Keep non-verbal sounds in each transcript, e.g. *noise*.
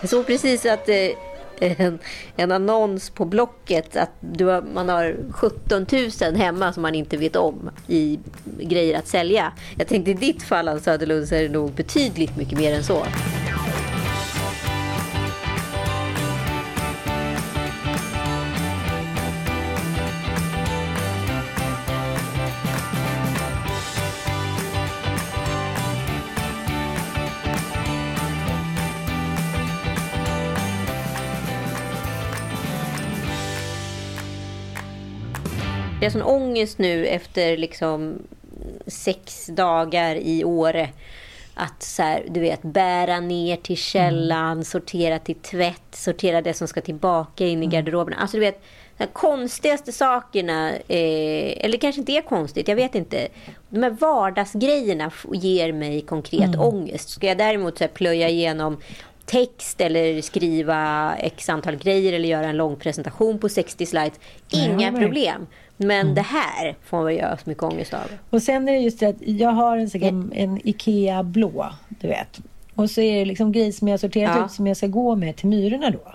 Jag såg precis att en, en annons på Blocket att du har, man har 17 000 hemma som man inte vet om i grejer att sälja. Jag tänkte i ditt fall Ann Söderlund så är det nog betydligt mycket mer än så. Jag har sån ångest nu efter liksom sex dagar i Åre. Att så här, du vet, bära ner till källan, sortera till tvätt, sortera det som ska tillbaka in i garderoben. Alltså du vet, de konstigaste sakerna, eh, eller kanske inte är konstigt, jag vet inte. De här vardagsgrejerna ger mig konkret ångest. Ska jag däremot så här, plöja igenom text eller skriva x antal grejer eller göra en lång presentation på 60 slides. Inga Ja, men-. Men det här får man göra så mycket ångest av. Och sen är det just det att jag har en, sån här- en Ikea blå, du vet. Och så är det liksom grejer som jag har sorterat Ja. ut som jag ska gå med till Myrorna då.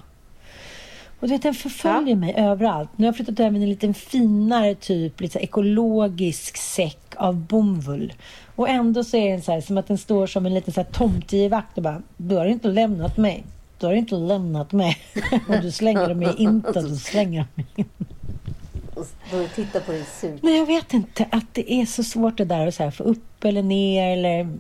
Och du vet, den förföljer mig överallt. Nu har jag flyttat över en liten finare typ, lite ekologisk säck av bomull. Och ändå så är den så här, som att den står som en liten så här och bara, du har inte lämnat mig. Du har inte lämnat mig. *laughs* och du slänger mig *laughs* inte, du slänger mig inte. Och titta på din surt. Men jag vet inte att det är så svårt det där att så här få upp eller ner eller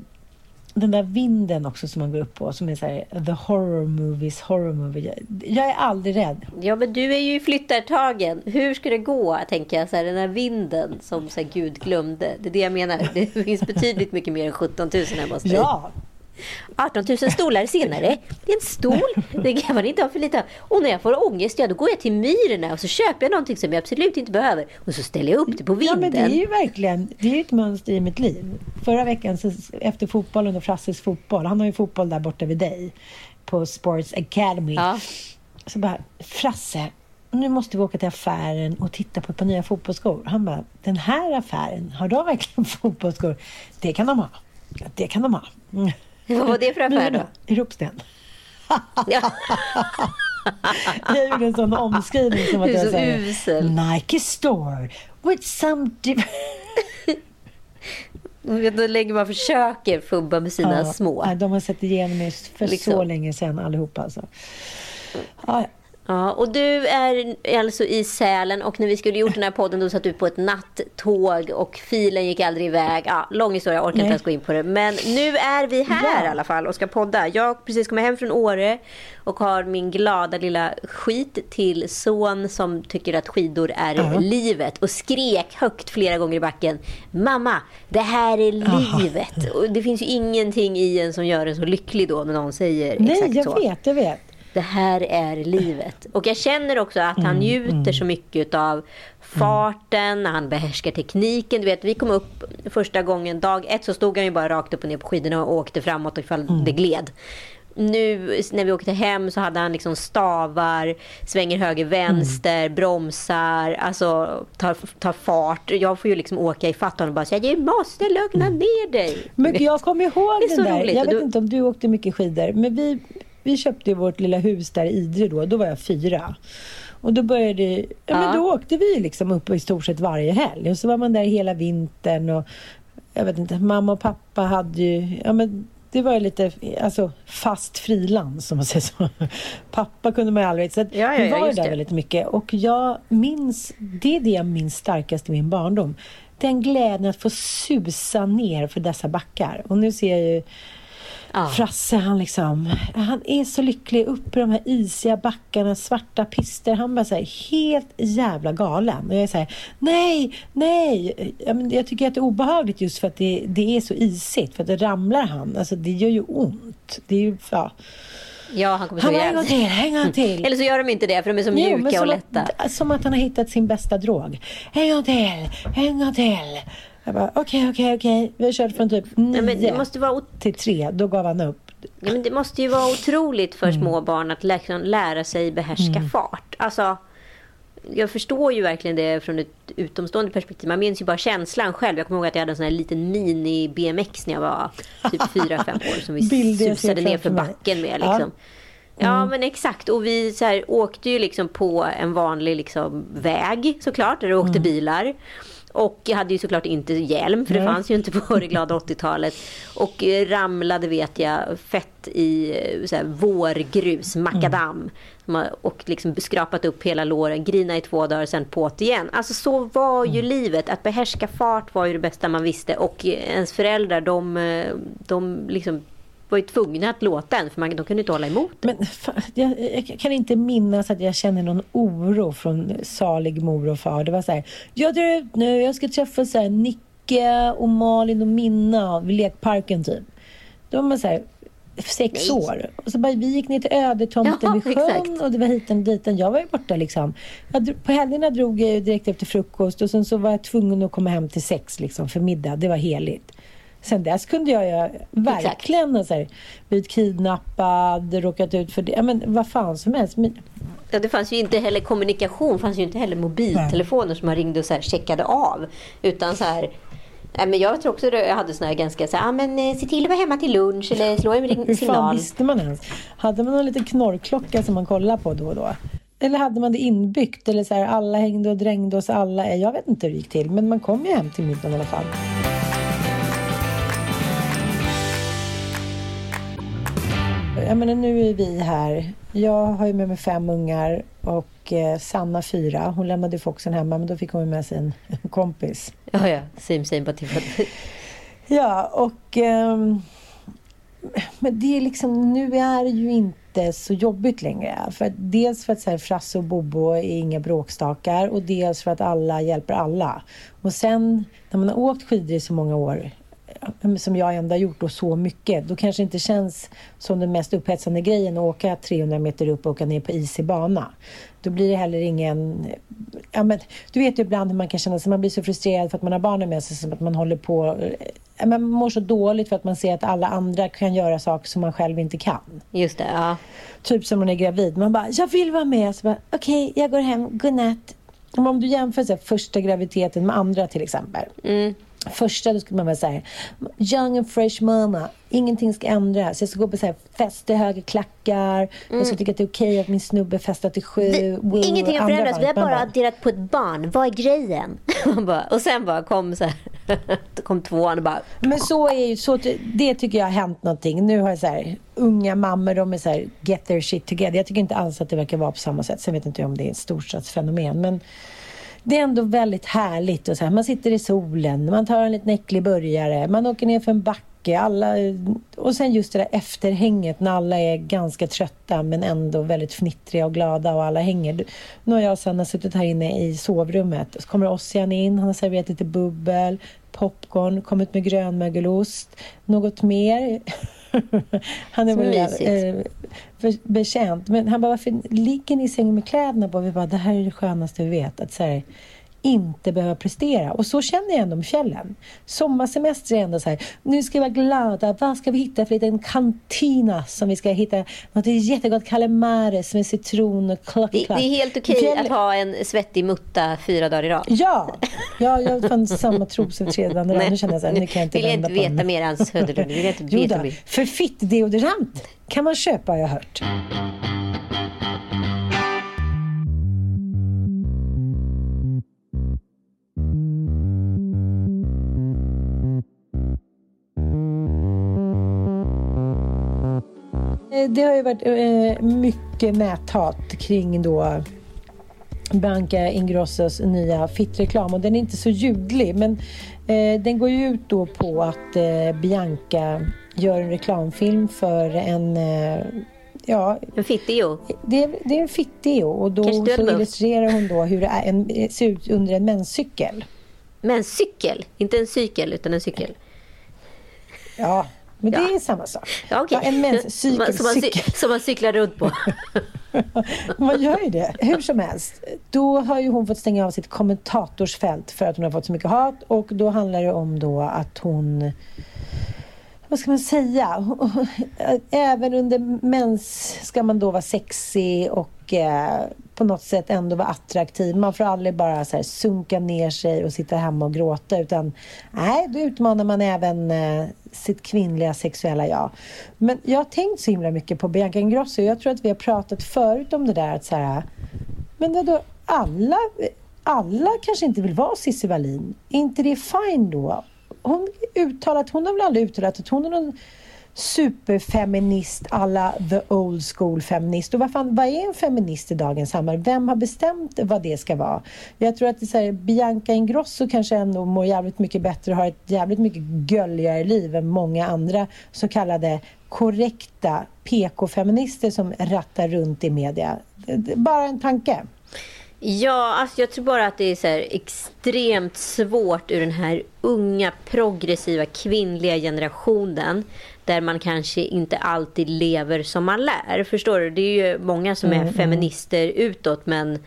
den där vinden också som man går upp på som är så här the horror movies, horror movie. Jag, är aldrig rädd. Ja, men du är ju i flyttartagen. Hur ska det gå, tänker jag. Så här, den här vinden som så här, Gud glömde. Det är det jag menar. Det finns betydligt mycket mer än 17 000 hemma hos dig. Ja, 18 000 stolar senare. Det är en stol. Det kan man inte ha för lite. Och när jag får ångest, ja då går jag till Myrorna och så köper jag någonting som jag absolut inte behöver. Och så ställer jag upp det på ja vinden. men det är ju verkligen det är ett mönster i mitt liv. Förra veckan så, efter fotbollen och Frasses fotboll, han har ju fotboll där borta vid dig på Sports Academy. Ja. Så bara, Frasse, nu måste vi åka till affären och titta på ett par nya fotbollsskor. Han bara, den här affären, har de verkligen *laughs* fotbollsskor? Det kan de ha. Ja, Det kan de ha. Vad var det för affär då? I Ropsten. Ja. *laughs* Jag gjorde en sån omskrivning som att jag så sa usel. Nike store with some... *laughs* Då lägger man försöker fubba med sina Ja, små. De har sett igenom mig för så Liksom. länge sedan allihopa alltså. Ja, Ja, och du är alltså i Sälen och när vi skulle gjort den här podden då satt du på ett nattåg och filen gick aldrig iväg. Ja, lång historia, jag orkar Nej. inte ens gå in på det. Men nu är vi här Ja. i alla fall och ska podda. Jag har precis kommit hem från Åre och har min glada lilla skit till son som tycker att skidor är Ja. livet och skrek högt flera gånger i backen. Mamma, det här är livet. Och det finns ju ingenting i en som gör en så lycklig då när någon säger nej, exakt jag så. vet, jag vet. Det här är livet. Och jag känner också att Mm, han njuter så mycket av farten, han behärskar tekniken. Du vet, vi kom upp första gången, dag ett så stod han ju bara rakt upp och ner på skidorna och åkte framåt ifall Mm. det gled. Nu när vi åkte hem så hade han liksom stavar, svänger höger vänster, Mm. bromsar, alltså tar, tar fart. Jag får ju liksom åka i honom och bara säga du måste lugna ner dig. Men jag kommer ihåg Det så där. roligt. Jag vet du- inte om du åkte mycket skidor, men vi vi köpte vårt lilla hus där i Idre då. Då var jag fyra. Och då började, ja, ja. men då åkte vi liksom upp i stort sett varje helg. Och så var man där hela vintern och jag vet inte, mamma och pappa hade ju, ja men det var ju lite alltså, fast frilans om man säger så. *laughs* Pappa kunde man ju aldrig. Så ja, ja, vi var ju där det. väldigt mycket. Och jag minns, det är det jag minns starkast i min barndom. Den glädjen att få susa ner för dessa backar. Och nu ser jag ju Ja. Frasse han liksom, han är så lycklig uppe i de här isiga backarna, svarta pister. Han bara säger helt jävla galen. Och jag så nej, nej. Jag tycker att det är obehagligt just för att det, det är så isigt. För att det ramlar han, alltså det gör ju ont. Det är ju, ja. Ja, han kommer han en gång till, en gång till. Eller så gör de inte det för de är så mjuka jo, och lätta. Att, som att han har hittat sin bästa drog. En gång till, en gång till. Jag bara, okej, okay, okej, okay, okej. Okay. Vi kört från typ nio Nej, det måste vara till tre. Då gav han upp. Ja, men det måste ju vara otroligt för mm. små barn att liksom lära sig behärska mm. fart. Alltså, jag förstår ju verkligen det från ett utomstående perspektiv. Man minns ju bara känslan själv. Jag kommer ihåg att jag hade en sån här liten mini-BMX när jag var typ *laughs* 4-5 år. Som vi susade ner för backen med. Liksom. Ja. Ja mm. men exakt och vi så här, åkte ju liksom på en vanlig liksom, väg såklart där det åkte mm. bilar. Och jag hade ju såklart inte hjälm för det fanns ju inte på *laughs* det glada 80-talet. Och eh, ramlade vet jag fett i eh, så här, vårgrus, makadam. Mm. Och liksom skrapat upp hela låren, grina i två dagar sen på't igen. Alltså så var ju mm. livet. Att behärska fart var ju det bästa man visste. Och ens föräldrar de, eh, de liksom var ju tvungna att låta en för man, de kunde inte hålla emot. Men jag, jag, kan inte minnas att jag känner någon oro från salig mor och far. Det var så här, jag drar ut nu, jag ska träffa så här, Nicke och Malin och Minna vid lekparken typ. De var så här, sex Nej. år. Och så bara, vi gick ner till ödetomten vid sjön exakt. och det var hiten och diten. Jag var ju borta liksom. Jag, på helgerna drog jag direkt efter frukost och sen så var jag tvungen att komma hem till sex liksom för middag. Det var heligt. Sen dess kunde jag ju verkligen ha blivit kidnappad, råkat ut för det. Men vad fan som helst. Ja, det fanns ju inte heller kommunikation, fanns ju inte heller mobiltelefoner Nej. som man ringde och så här checkade av. Utan så här, Nej, men jag tror också att jag hade såna här ganska så ah, men eh, se till att vara hemma till lunch eller slå en signal. Hur fan visste man ens? Hade man någon liten knorrklocka som man kollade på då och då? Eller hade man det inbyggt? Eller så här, alla hängde och drängde oss alla? Jag vet inte hur det gick till, men man kom ju hem till middagen i alla fall. Jag menar, nu är vi här. Jag har ju med mig fem ungar och eh, Sanna fyra. Hon lämnade Foxen hemma men då fick hon med sig en, kompis. Ja, ja. But different. *laughs* ja, och... Eh, men det är liksom, nu är det ju inte så jobbigt längre. För dels för att så här, Frasse och Bobo är inga bråkstakar och dels för att alla hjälper alla. Och sen när man har åkt skidor i så många år som jag ändå har gjort och så mycket, då kanske det inte känns som den mest upphetsande grejen att åka 300 meter upp och åka ner på isig bana. Då blir det heller ingen... Ja, men, du vet ju ibland hur man kan känna sig, man blir så frustrerad för att man har barnen med sig, som att man håller på... Man mår så dåligt för att man ser att alla andra kan göra saker som man själv inte kan. Just det, ja. Typ som man är gravid. Man bara, jag vill vara med. Okej, okay, jag går hem, godnatt. Om du jämför så här, första graviditeten med andra till exempel. Mm Första då skulle man vara såhär, young and fresh mama. Ingenting ska ändras. Jag ska gå på så här fest i höga klackar. Mm. Jag ska tycka att det är okej okay att min snubbe festar till sju. Det, ingenting har förändrats. Vi har bara adderat på ett barn. Vad är grejen? *laughs* och sen bara kom så här, *laughs* kom tvåan och bara... Men så är ju, så, det tycker jag har hänt någonting. Nu har jag så här, unga mammor, de är så här, get their shit together. Jag tycker inte alls att det verkar vara på samma sätt. Sen vet inte jag om det är ett storstadsfenomen. Men det är ändå väldigt härligt. Och så här, man sitter i solen, man tar en liten äcklig burgare, man åker ner för en backe. Alla, och sen just det där efterhänget när alla är ganska trötta men ändå väldigt fnittriga och glada och alla hänger. Nu har jag och Sanna suttit här inne i sovrummet. Så kommer Ossian in, han har serverat lite bubbel, popcorn, kommit med grönmögelost, något mer. *laughs* han är väl eh, betjänt. Men han bara, varför ligger ni i sängen med kläderna på? Vi bara, det här är det skönaste vi vet. Att så här, inte behöva prestera. Och så känner jag ändå med fjällen. Sommarsemester är ändå så här, nu ska vi vara glada. Vad ska vi hitta för liten kantina som vi ska hitta? Något jättegott calamares med citron och klack, det, det är helt okej Fjäll... att ha en svettig mutta fyra dagar i rad. Ja, ja jag fann samma tros för tredje dagen. Nu känner jag så här, nu kan jag inte vill jag inte veta mer Ans Söderlund. Vill jag inte veta mer. För fittdeodorant kan man köpa har jag hört. Det har ju varit eh, mycket näthat kring då Bianca Ingrossos nya fittreklam och den är inte så ljudlig men eh, den går ju ut då på att eh, Bianca gör en reklamfilm för en eh, Ja, en fitteo? Det, det är en fitteo och då så illustrerar hon då hur det är en, ser ut under en menscykel. Menscykel? Inte en cykel utan en cykel? Ja, men ja. det är samma sak. Ja, okay. ja, en menscykel. *laughs* Som, man, som man cyklar runt på. *laughs* man gör ju det. Hur som helst. Då har ju hon fått stänga av sitt kommentatorsfält för att hon har fått så mycket hat. Och då handlar det om då att hon vad ska man säga? *laughs* Även under mens ska man då vara sexig och eh, på något sätt ändå vara attraktiv. Man får aldrig bara så här sunka ner sig och sitta hemma och gråta utan nej, då utmanar man även eh, sitt kvinnliga sexuella jag. Men jag har tänkt så himla mycket på Bianca Ingrosso. Jag tror att vi har pratat förut om det där att så här, men vadå, alla, alla kanske inte vill vara Cissi Wallin. Är inte det fine då? Hon, uttalat, hon har väl aldrig uttalat att hon är någon superfeminist alla the old school feminist. Och vad, fan, vad är en feminist i dagens samhälle? Vem har bestämt vad det ska vara? Jag tror att det är så här, Bianca Ingrosso kanske ändå mår jävligt mycket bättre och har ett jävligt mycket gölligare liv än många andra så kallade korrekta PK-feminister som rattar runt i media. Bara en tanke. Ja, alltså jag tror bara att det är så extremt svårt ur den här unga progressiva kvinnliga generationen där man kanske inte alltid lever som man lär. Förstår du? Det är ju många som är mm, mm. feminister utåt men,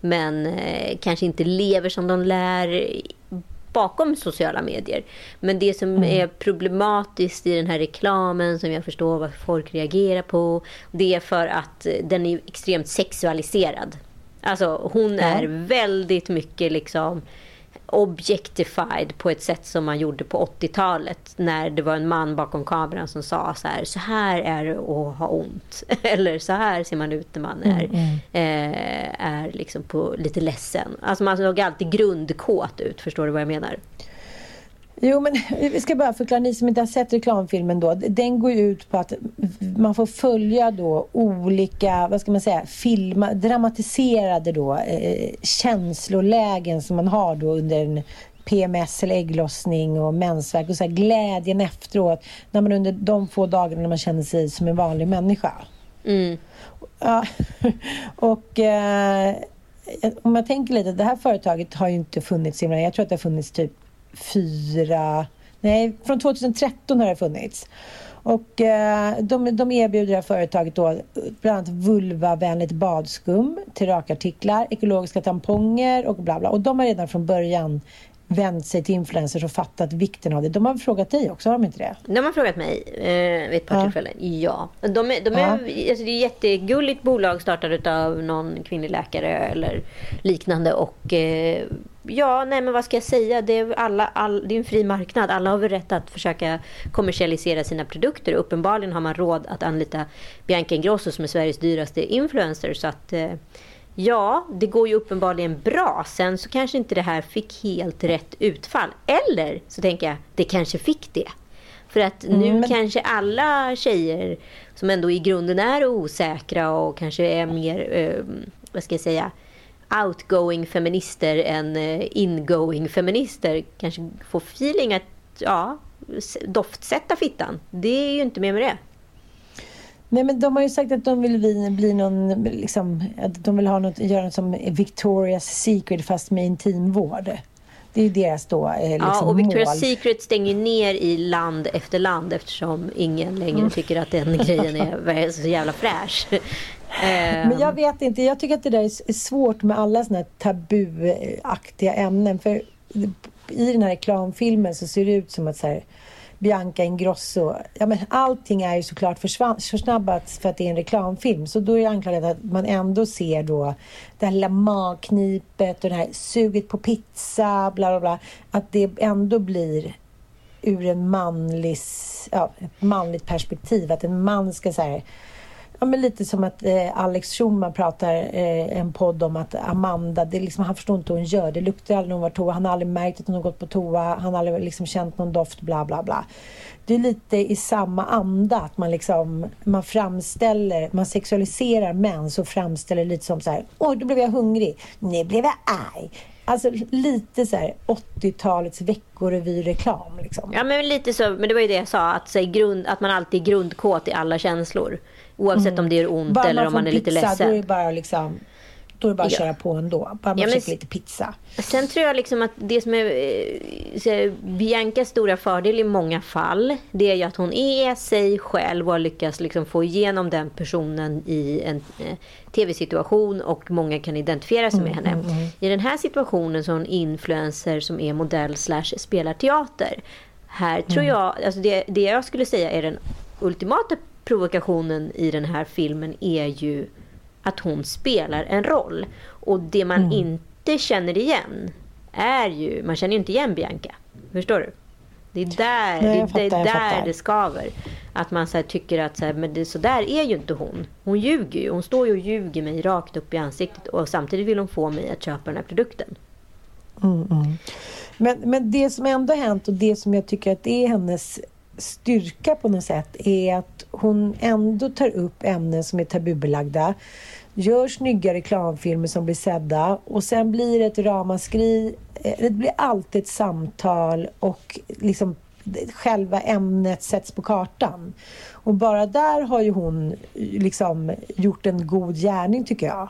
men eh, kanske inte lever som de lär bakom sociala medier. Men det som mm. är problematiskt i den här reklamen som jag förstår vad folk reagerar på det är för att den är extremt sexualiserad. Alltså hon är ja. väldigt mycket liksom objectified på ett sätt som man gjorde på 80-talet när det var en man bakom kameran som sa så här, så här är det att ha ont. *laughs* Eller så här ser man ut när man är, mm, mm. Eh, är liksom på, lite ledsen. Alltså man såg alltid grundkåt ut, förstår du vad jag menar? Jo, men *laughs* vi ska bara förklara, ni som inte har sett reklamfilmen då. Den går ut på att man får följa då olika, vad ska man säga, filma, dramatiserade då eh, känslolägen som man har då under en PMS eller ägglossning och mensvärk och så här, glädjen efteråt när man under de få dagarna när man känner sig som en vanlig människa. Mm. Ja, *laughs* och eh, om jag tänker lite, det här företaget har ju inte funnits innan. Jag tror att det har funnits typ fyra... Nej, från 2013 har det funnits. Och eh, de, de erbjuder det här företaget då bland annat vulvavänligt badskum till rakartiklar, ekologiska tamponger och bla bla. Och de har redan från början vänt sig till influencers och fattat vikten av det. De har frågat dig också, har de inte det? De har frågat mig eh, vid ett par ja. tillfällen. Ja. De är, de är, ja. alltså det är ett jättegulligt bolag startat av någon kvinnlig läkare eller liknande. Och eh, ja, nej men vad ska jag säga? Det är, alla, all, det är en fri marknad. Alla har väl rätt att försöka kommersialisera sina produkter. Uppenbarligen har man råd att anlita Bianca Ingrosso som är Sveriges dyraste influencer. Så att... Eh, Ja, det går ju uppenbarligen bra. Sen så kanske inte det här fick helt rätt utfall. Eller så tänker jag, det kanske fick det. För att nu mm, kanske alla tjejer som ändå i grunden är osäkra och kanske är mer, eh, vad ska jag säga, outgoing feminister än eh, ingoing feminister kanske får feeling att, ja, doftsätta fittan. Det är ju inte mer med det. Nej, men de har ju sagt att de vill bli, bli någon, liksom, att de vill ha något, göra något som Victoria's Secret fast med intimvård. Det är ju deras då eh, liksom, Ja, och Victoria's mål. Secret stänger ner i land efter land eftersom ingen längre mm. tycker att den grejen är *laughs* så jävla fräsch. Ehm. Men jag vet inte, jag tycker att det där är svårt med alla såna här tabuaktiga ämnen. För i den här reklamfilmen så ser det ut som att så här, Bianca Ingrosso. Ja, men allting är ju såklart försnabbat för att det är en reklamfilm. Så då är det anklagat att man ändå ser då det här lilla magknipet och det här suget på pizza, bla bla bla. Att det ändå blir ur en manlig, ja, ett manligt perspektiv. Att en man ska säga Ja, men lite som att eh, Alex Schulman pratar eh, en podd om att Amanda, det liksom, han förstår inte hur hon gör. Det luktar aldrig när hon var toa. Han har aldrig märkt att hon har gått på toa. Han har aldrig liksom känt någon doft, bla bla bla. Det är lite i samma anda att man liksom, man framställer, man sexualiserar män så framställer lite som så här, oj då blev jag hungrig, nu blev jag arg. Alltså lite så här 80-talets veckorevy-reklam. Liksom. Ja men lite så, men det var ju det jag sa, att, så, grund, att man alltid är grundkåt i alla känslor. Oavsett mm. om det gör ont bara eller om man är lite pizza, ledsen. Då är det bara liksom då är det bara att ja. köra på ändå. Bara man ja, försöker lite pizza. Sen tror jag liksom att det som är eh, Biancas stora fördel i många fall. Det är ju att hon är sig själv och har lyckats liksom få igenom den personen i en eh, tv-situation. Och många kan identifiera sig med mm, henne. Mm, mm. I den här situationen så är hon influencer som är modell slash spelar teater. Här tror mm. jag, alltså det, det jag skulle säga är den ultimata provokationen i den här filmen är ju att hon spelar en roll. Och det man mm. inte känner igen är ju, man känner ju inte igen Bianca. Förstår du? Det är där, Nej, det, fattar, är där det skaver. Att man så tycker att så här, men det, så där är ju inte hon. Hon ljuger ju. Hon står ju och ljuger mig rakt upp i ansiktet. Och samtidigt vill hon få mig att köpa den här produkten. Mm, mm. Men, men det som ändå hänt och det som jag tycker att det är hennes styrka på något sätt är att hon ändå tar upp ämnen som är tabubelagda gör snygga reklamfilmer som blir sedda och sen blir det ett ramaskri. Eh, det blir alltid ett samtal och liksom själva ämnet sätts på kartan. Och bara där har ju hon eh, liksom gjort en god gärning tycker jag.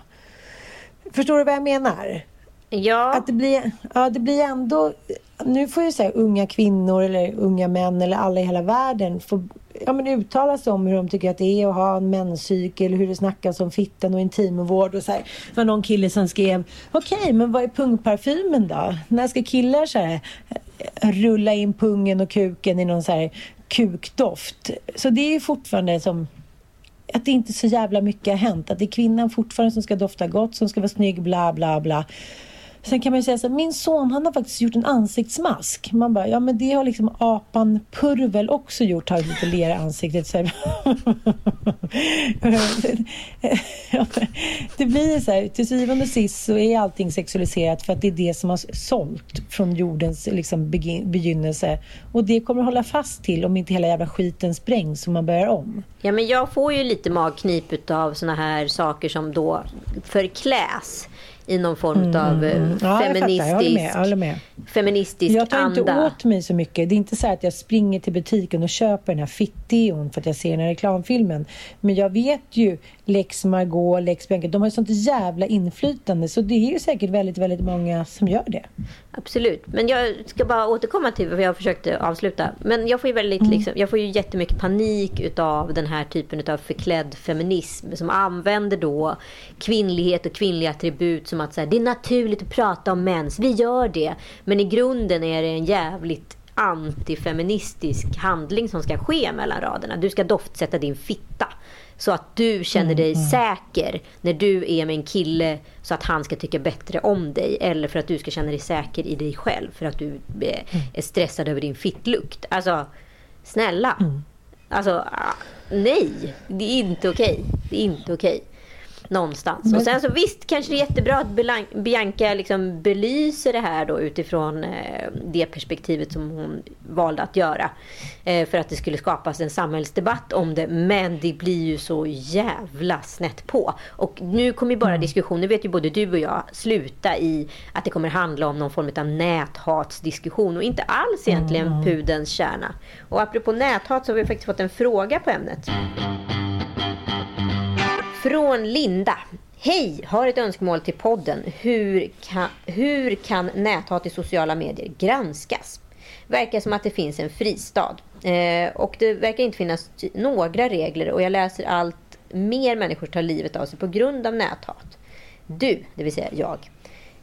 Förstår du vad jag menar? Ja. Att det blir, ja, det blir ändå... Nu får ju säga unga kvinnor eller unga män eller alla i hela världen få ja, men uttala sig om hur de tycker att det är att ha en menscykel, hur det snackas om fittan och intimvård och så här. Det var någon kille som skrev, okej, okay, men vad är pungparfymen då? När ska killar så här, eh, rulla in pungen och kuken i någon så här kukdoft? Så det är ju fortfarande som att det inte så jävla mycket har hänt. Att det är kvinnan fortfarande som ska dofta gott, som ska vara snygg, bla bla bla. Sen kan man ju säga så här, min son han har faktiskt gjort en ansiktsmask. Man bara, ja men det har liksom apan Purvel också gjort, tagit lite lera i ansiktet. Så *laughs* det blir så här, till syvende och sist så är allting sexualiserat för att det är det som har sålt från jordens liksom, begynnelse. Och det kommer att hålla fast till om inte hela jävla skiten sprängs och man börjar om. Ja men jag får ju lite magknip av såna här saker som då förkläs i någon form av mm, mm. ja, feministisk, jag, jag, med, jag håller med. feministisk Jag tar anda. inte åt mig så mycket. Det är inte så att jag springer till butiken och köper den här fitt-deon för att jag ser den här reklamfilmen. Men jag vet ju Lex Margot, Lex Bianca, de har ju sånt jävla inflytande så det är ju säkert väldigt, väldigt många som gör det. Absolut, men jag ska bara återkomma till vad jag försökte avsluta. Men jag får ju väldigt, mm. liksom, jag får ju jättemycket panik utav den här typen av förklädd feminism som använder då kvinnlighet och kvinnliga attribut som att så här, det är naturligt att prata om mens, vi gör det. Men i grunden är det en jävligt antifeministisk handling som ska ske mellan raderna. Du ska doftsätta din fitta. Så att du känner mm, dig mm, säker när du är med en kille så att han ska tycka bättre om dig. Eller för att du ska känna dig säker i dig själv för att du mm. är stressad över din fittlukt. Alltså, snälla. Mm. Alltså, ah, nej. Det är inte okej. Det är inte okej. Någonstans. Men... Och sen så visst kanske det är jättebra att Bianca liksom belyser det här då utifrån eh, det perspektivet som hon valde att göra. Eh, för att det skulle skapas en samhällsdebatt om det. Men det blir ju så jävla snett på. Och nu kommer ju bara mm. diskussionen, vet ju både du och jag, sluta i att det kommer handla om någon form av näthatsdiskussion och inte alls egentligen mm. pudens kärna. Och apropå näthat så har vi faktiskt fått en fråga på ämnet. Från Linda. Hej! Har ett önskemål till podden. Hur kan, hur kan näthat i sociala medier granskas? Verkar som att det finns en fristad. Eh, och det verkar inte finnas några regler och jag läser allt mer människor tar livet av sig på grund av näthat. Du, det vill säga jag,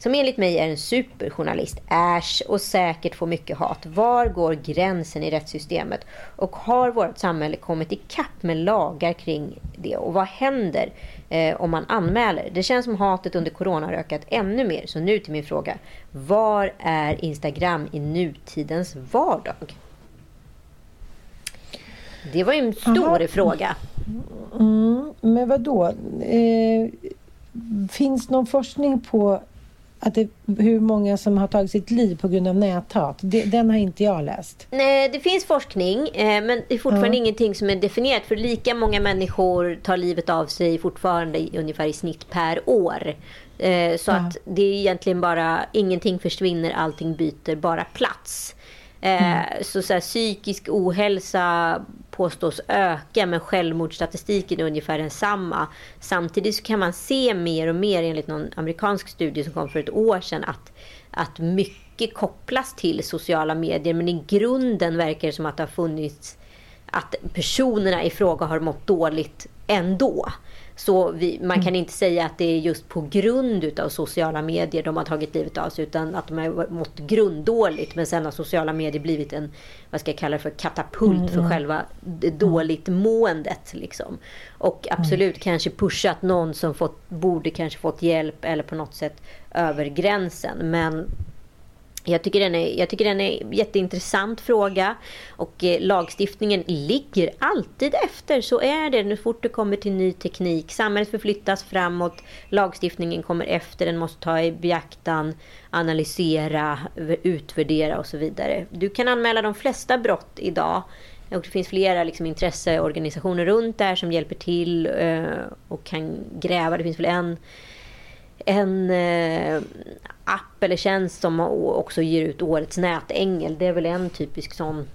som enligt mig är en superjournalist, äsch och säkert får mycket hat. Var går gränsen i rättssystemet? Och har vårt samhälle kommit ikapp med lagar kring det? Och vad händer eh, om man anmäler? Det känns som hatet under corona har ökat ännu mer. Så nu till min fråga. Var är Instagram i nutidens vardag? Det var ju en stor Aha. fråga. Mm, men vad då? Eh, finns någon forskning på att det, hur många som har tagit sitt liv på grund av näthat. Det, den har inte jag läst. Nej, det finns forskning, eh, men det är fortfarande ja. ingenting som är definierat. För lika många människor tar livet av sig fortfarande ungefär i snitt per år. Eh, så ja. att det är egentligen bara, ingenting försvinner, allting byter bara plats. Mm. Eh, mm. Så, så här, psykisk ohälsa påstås öka men självmordsstatistiken är ungefär densamma. Samtidigt så kan man se mer och mer enligt någon amerikansk studie som kom för ett år sedan att, att mycket kopplas till sociala medier men i grunden verkar det som att det har funnits att personerna i fråga har mått dåligt ändå. Så vi, man kan mm. inte säga att det är just på grund av sociala medier de har tagit livet av sig. Utan att de har mått grunddåligt. Men sen har sociala medier blivit en, vad ska jag kalla det för, katapult mm. för mm. själva det dåligt måendet. Liksom. Och absolut mm. kanske pushat någon som fått, borde kanske fått hjälp eller på något sätt över gränsen. Men jag tycker, den är, jag tycker den är en jätteintressant fråga. Och eh, lagstiftningen ligger alltid efter. Så är det nu fort det kommer till ny teknik. Samhället förflyttas framåt. Lagstiftningen kommer efter. Den måste ta i beaktan, analysera, utvärdera och så vidare. Du kan anmäla de flesta brott idag. Och det finns flera liksom, intresseorganisationer runt där som hjälper till eh, och kan gräva. Det finns väl en en eh, app eller tjänst som också ger ut årets nätängel. Det är väl en typisk sån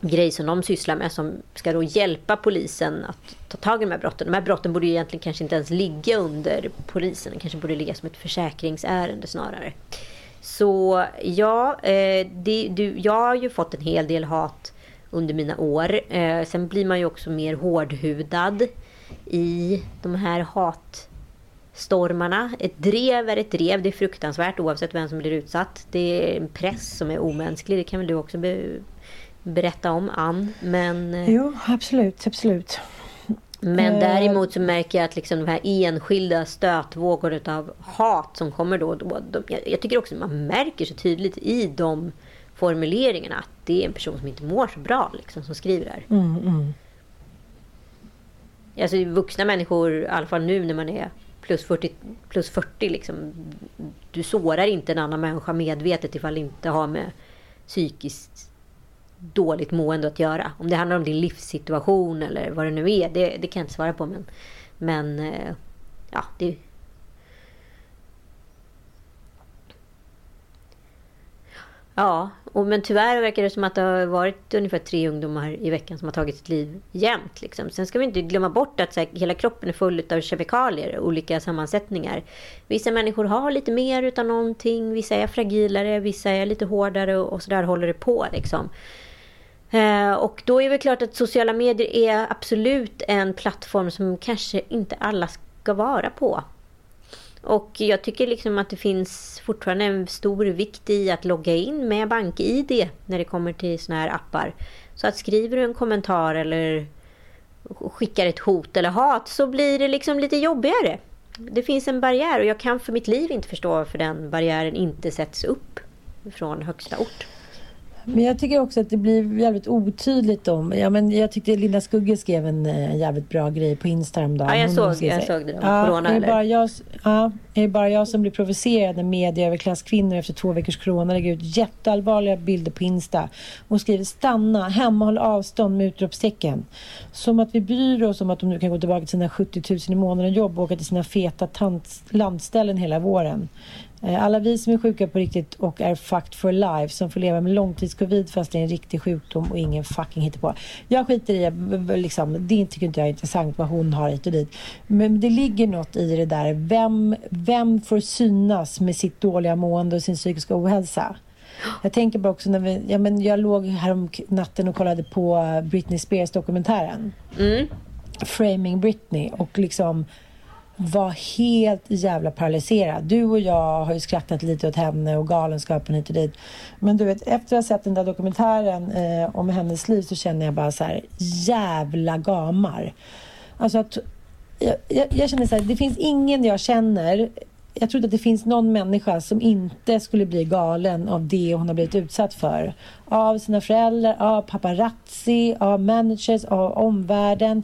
grej som de sysslar med som ska då hjälpa polisen att ta tag i de här brotten. De här brotten borde ju egentligen kanske inte ens ligga under polisen. De kanske borde ligga som ett försäkringsärende snarare. Så ja, eh, det, du, jag har ju fått en hel del hat under mina år. Eh, sen blir man ju också mer hårdhudad i de här hat stormarna. Ett drev är ett drev. Det är fruktansvärt oavsett vem som blir utsatt. Det är en press som är omänsklig. Det kan väl du också be berätta om, Ann. Men, eh, jo, absolut. absolut. Men eh. däremot så märker jag att liksom de här enskilda stötvågor av hat som kommer då och då. De, jag, tycker också att man märker så tydligt i de formuleringarna att det är en person som inte mår så bra liksom, som skriver där. Mm, mm. Alltså vuxna människor, i alla fall nu när man är plus 40, plus 40 liksom. Du sårar inte en annan människa medvetet ifall det inte har med psykiskt dåligt mående att göra. Om det handlar om din livssituation eller vad det nu är, det, det kan jag inte svara på. Men, men eh, ja, det, Ja, och, men tyvärr verkar det som att det har varit ungefär tre ungdomar i veckan som har tagit sitt liv jämt. Liksom. Sen ska vi inte glömma bort att här, hela kroppen är full av kemikalier, olika sammansättningar. Vissa människor har lite mer utav någonting, vissa är fragilare, vissa är lite hårdare och, sådär så där håller det på. Liksom. Eh, och då är det klart att sociala medier är absolut en plattform som kanske inte alla ska vara på. Och jag tycker liksom att det finns fortfarande en stor vikt i att logga in med BankID när det kommer till såna här appar. Så att skriver du en kommentar eller skickar ett hot eller hat så blir det liksom lite jobbigare. Det finns en barriär och jag kan för mitt liv inte förstå varför den barriären inte sätts upp från högsta ort. Men jag tycker också att det blir jävligt otydligt om... Ja, men jag tyckte Linda Skugge skrev en uh, jävligt bra grej på Instagram. Då. Ja, jag, såg, jag såg det. Ja, corona, är eller? Bara jag, ja, är det bara jag som blir provocerad när medieöverklasskvinnor efter två veckors corona lägger ut jätteallvarliga bilder på Insta och skriver stanna, hemma, håll avstånd med utropstecken. Som att vi bryr oss om att de nu kan gå tillbaka till sina 70 000 i månaden jobb och åka till sina feta landställen hela våren. Eh, alla vi som är sjuka på riktigt och är fucked for life som får leva med långtidscovid fast det är en riktig sjukdom och ingen fucking hittar på. Jag skiter i, liksom, det tycker inte jag är intressant vad hon har hit och dit. Men det ligger något i det där. Vem, vem får synas med sitt dåliga mående och sin psykiska ohälsa? Jag tänker bara också när vi, ja, men jag låg här om natten och kollade på Britney Spears dokumentären. Mm. Framing Britney och liksom var helt jävla paralyserad. Du och jag har ju skrattat lite åt henne och galenskapen hit och dit. Men du vet, efter att ha sett den där dokumentären eh, om hennes liv så känner jag bara så här, jävla gamar. Alltså att, jag, jag, jag känner så här, det finns ingen jag känner jag tror inte att det finns någon människa som inte skulle bli galen av det hon har blivit utsatt för. Av sina föräldrar, av paparazzi, av managers, av omvärlden.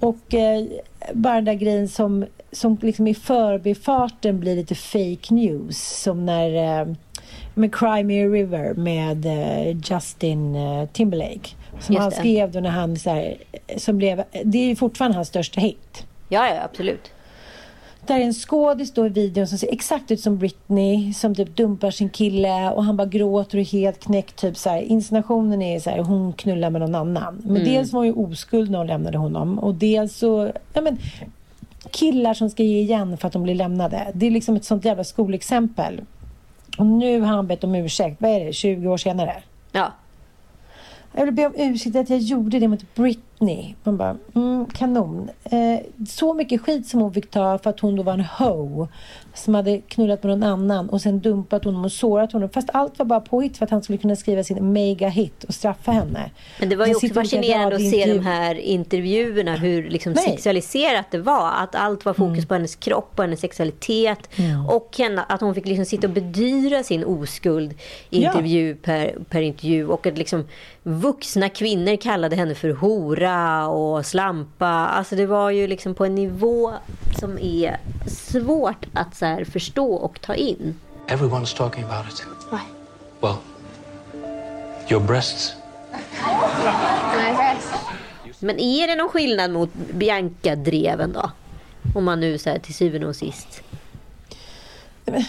Och eh, bara den där grejen som, som liksom i förbifarten blir lite fake news. Som när eh, med Cry Me a River med eh, Justin eh, Timberlake. Som han skrev då när han så här, som blev, det är ju fortfarande hans största hit. Ja, ja absolut. Där är en skådis då i videon som ser exakt ut som Britney som typ dumpar sin kille och han bara gråter och är helt knäckt. Typ så här. Insinuationen är så här, hon knullar med någon annan. Men mm. dels var hon ju oskuld när hon lämnade honom och dels så, ja men killar som ska ge igen för att de blir lämnade. Det är liksom ett sånt jävla skolexempel. Och nu har han bett om ursäkt, vad är det, 20 år senare? Ja. Jag vill be om ursäkt att jag gjorde det mot Britney. Man bara, mm, kanon. Eh, så mycket skit som hon fick ta för att hon då var en ho som hade knullat med någon annan och sen dumpat honom och sårat honom. Fast allt var bara påhitt för att han skulle kunna skriva sin mega hit och straffa henne. Men det var ju också fascinerande att se de här intervjuerna hur liksom sexualiserat det var. Att allt var fokus mm. på hennes kropp och hennes sexualitet. Mm. Och att hon fick liksom sitta och bedyra sin oskuld intervju ja. per, per intervju. Och att liksom vuxna kvinnor kallade henne för hora och slampa. Alltså det var ju liksom på en nivå som är svårt att så här, förstå och ta in. Everyone's talking about it. Why? Well, your breasts. My breasts. Men är det någon skillnad mot Bianca-dreven då? Om man nu så här, till syvende och sist.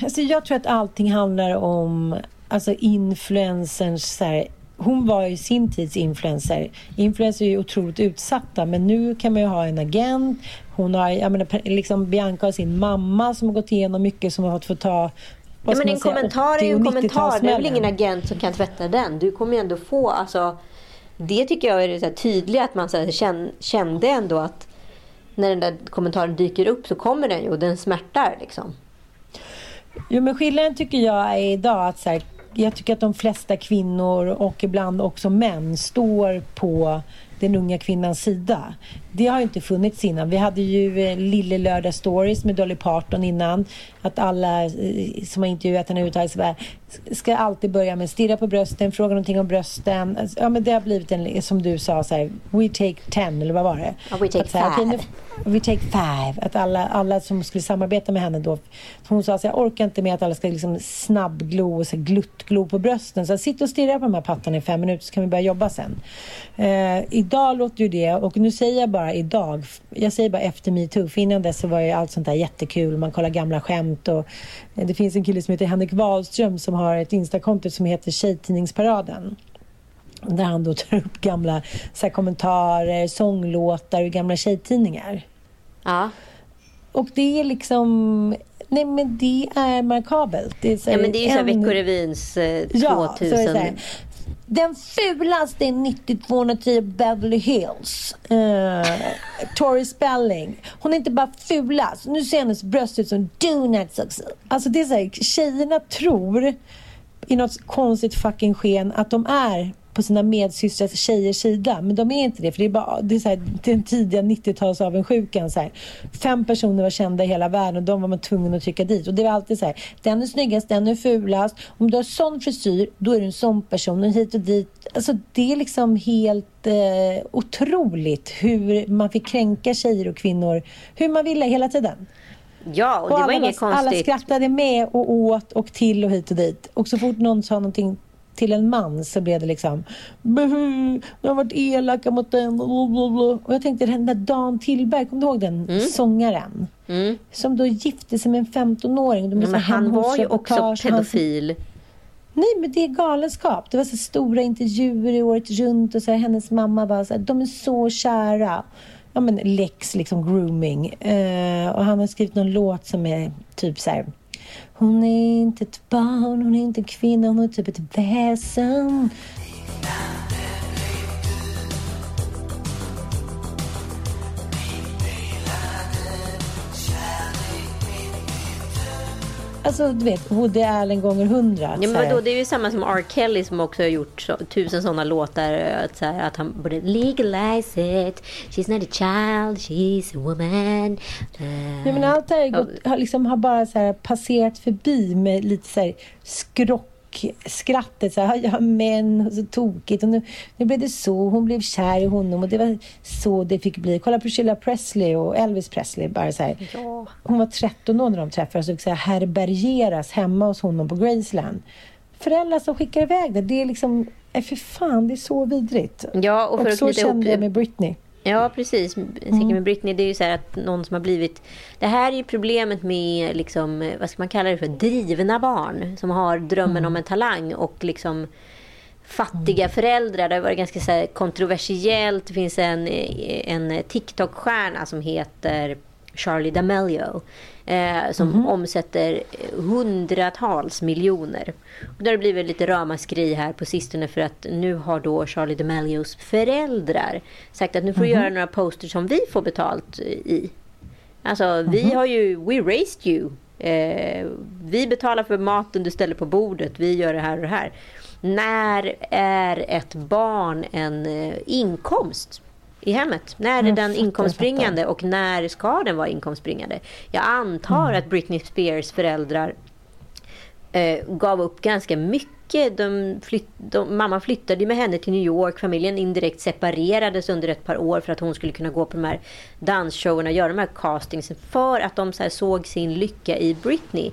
Alltså, jag tror att allting handlar om alltså influencers så här, hon var ju sin tids influencer. Influencers är ju otroligt utsatta men nu kan man ju ha en agent. Hon har, jag menar, liksom Bianca har sin mamma som har gått igenom mycket som har fått ta Ja, men en kommentar är ju en kommentar. Det är väl ingen agent som kan tvätta den. Du kommer ju ändå få... Alltså, det tycker jag är så tydligt att man så kände ändå att när den där kommentaren dyker upp så kommer den ju och den smärtar. Liksom. Jo, men skillnaden tycker jag är idag att så här, jag tycker att de flesta kvinnor och ibland också män står på den unga kvinnans sida. Det har ju inte funnits innan. Vi hade ju eh, Lille Lördag Stories med Dolly Parton innan. Att alla som har intervjuat henne överhuvudtaget ska alltid börja med stirra på brösten, fråga någonting om brösten. Alltså, ja, men det har blivit en, som du sa, så här, we take ten, eller vad var det? Oh, we take att, här, five. Okay, we take five. Att alla, alla som skulle samarbeta med henne då, hon sa så jag orkar inte med att alla ska liksom snabbglo och så gluttglo på brösten. Så sitt och stirra på de här pattarna i fem minuter så kan vi börja jobba sen. Eh, idag låter ju det, och nu säger jag bara idag, jag säger bara efter metoo, för innan dess så var ju allt sånt där jättekul, man kollar gamla skämt och det finns en kille som heter Henrik Wahlström som har ett instakonto som heter Tjejtidningsparaden där han då *laughs* tar upp gamla så här, kommentarer, sånglåtar och gamla tjejtidningar. Ja. Och det är liksom... Nej, men det är markabelt. Det är så ja, men det är ju en... så Veckorevyns eh, 2000. Ja, så är det den fulaste är 9210 Beverly Hills. Uh, Tori Spelling. Hon är inte bara fulast. Nu ser hennes bröst ut som donuts också. Alltså det är så här, tjejerna tror i något konstigt fucking sken att de är på sina medsystrars tjejers sida. Men de är inte det. För det är, bara, det är så här, den tidiga 90-talsavundsjukan. Fem personer var kända i hela världen och de var man tvungen att trycka dit. Och det var alltid så här, den är snyggast, den är fulast. Om du har sån frisyr, då är du en sån person. Och hit och dit. Alltså det är liksom helt eh, otroligt hur man fick kränka tjejer och kvinnor hur man ville hela tiden. Ja, och det och var inget konstigt. Alla skrattade med och åt och till och hit och dit. Och så fort någon sa någonting till en man så blev det liksom Buhu, har varit elaka mot den. Och jag tänkte den där Dan Tillberg, kommer du ihåg den mm. sångaren? Mm. Som då gifte sig med en 15-åring. Ja, men han var ju också pedofil. Han... Nej, men det är galenskap. Det var så stora intervjuer i året runt och så här, hennes mamma bara så här, de är så kära. Ja, men Lex liksom grooming. Uh, och han har skrivit någon låt som är typ så här hon är inte ett barn, hon är inte en kvinna, hon är typ ett väsen. Alltså du vet, Woody Allen gånger hundra. Ja, men vadå, det är ju samma som R. Kelly som också har gjort så, tusen sådana låtar. Att, så här, att han borde legalize it. She's not a child, she's a woman. Uh, Ja, men allt det här har, gått, har, liksom, har bara så här passerat förbi med lite så här skrock skrattet så här, ja men, så tokigt och nu, nu blev det så, hon blev kär i honom och det var så det fick bli. Kolla Priscilla Presley och Elvis Presley bara så här. Ja. Hon var 13 år när de träffades och så här, härbärgeras hemma hos honom på Graceland. Föräldrar som skickar iväg det, det är liksom, nej för fan det är så vidrigt. Ja, och att så ihop kände jag med Britney. Ja, precis. Säkert med Britney, det är ju så att någon som har blivit... Det här är ju problemet med, liksom, vad ska man kalla det för, drivna barn som har drömmen om en talang och liksom fattiga föräldrar. Det har varit ganska så kontroversiellt. Det finns en, en TikTok-stjärna som heter Charlie D'Amelio eh, som omsätter hundratals miljoner. Och det har blivit lite ramaskri här på sistone för att nu har då Charlie D'Amelios föräldrar sagt att nu får du göra några poster som vi får betalt i. Alltså vi har ju, we raised you. Eh, vi betalar för maten du ställer på bordet. Vi gör det här och det här. När är ett barn en eh, inkomst i hemmet? När är Jag den inkomstbringande och när ska den vara inkomstbringande? Jag antar att Britney Spears föräldrar eh, gav upp ganska mycket. De flytt, de, mamma flyttade med henne till New York. Familjen indirekt separerades under ett par år för att hon skulle kunna gå på de här dansshowerna och göra de här castingsen. För att de så här såg sin lycka i Britney.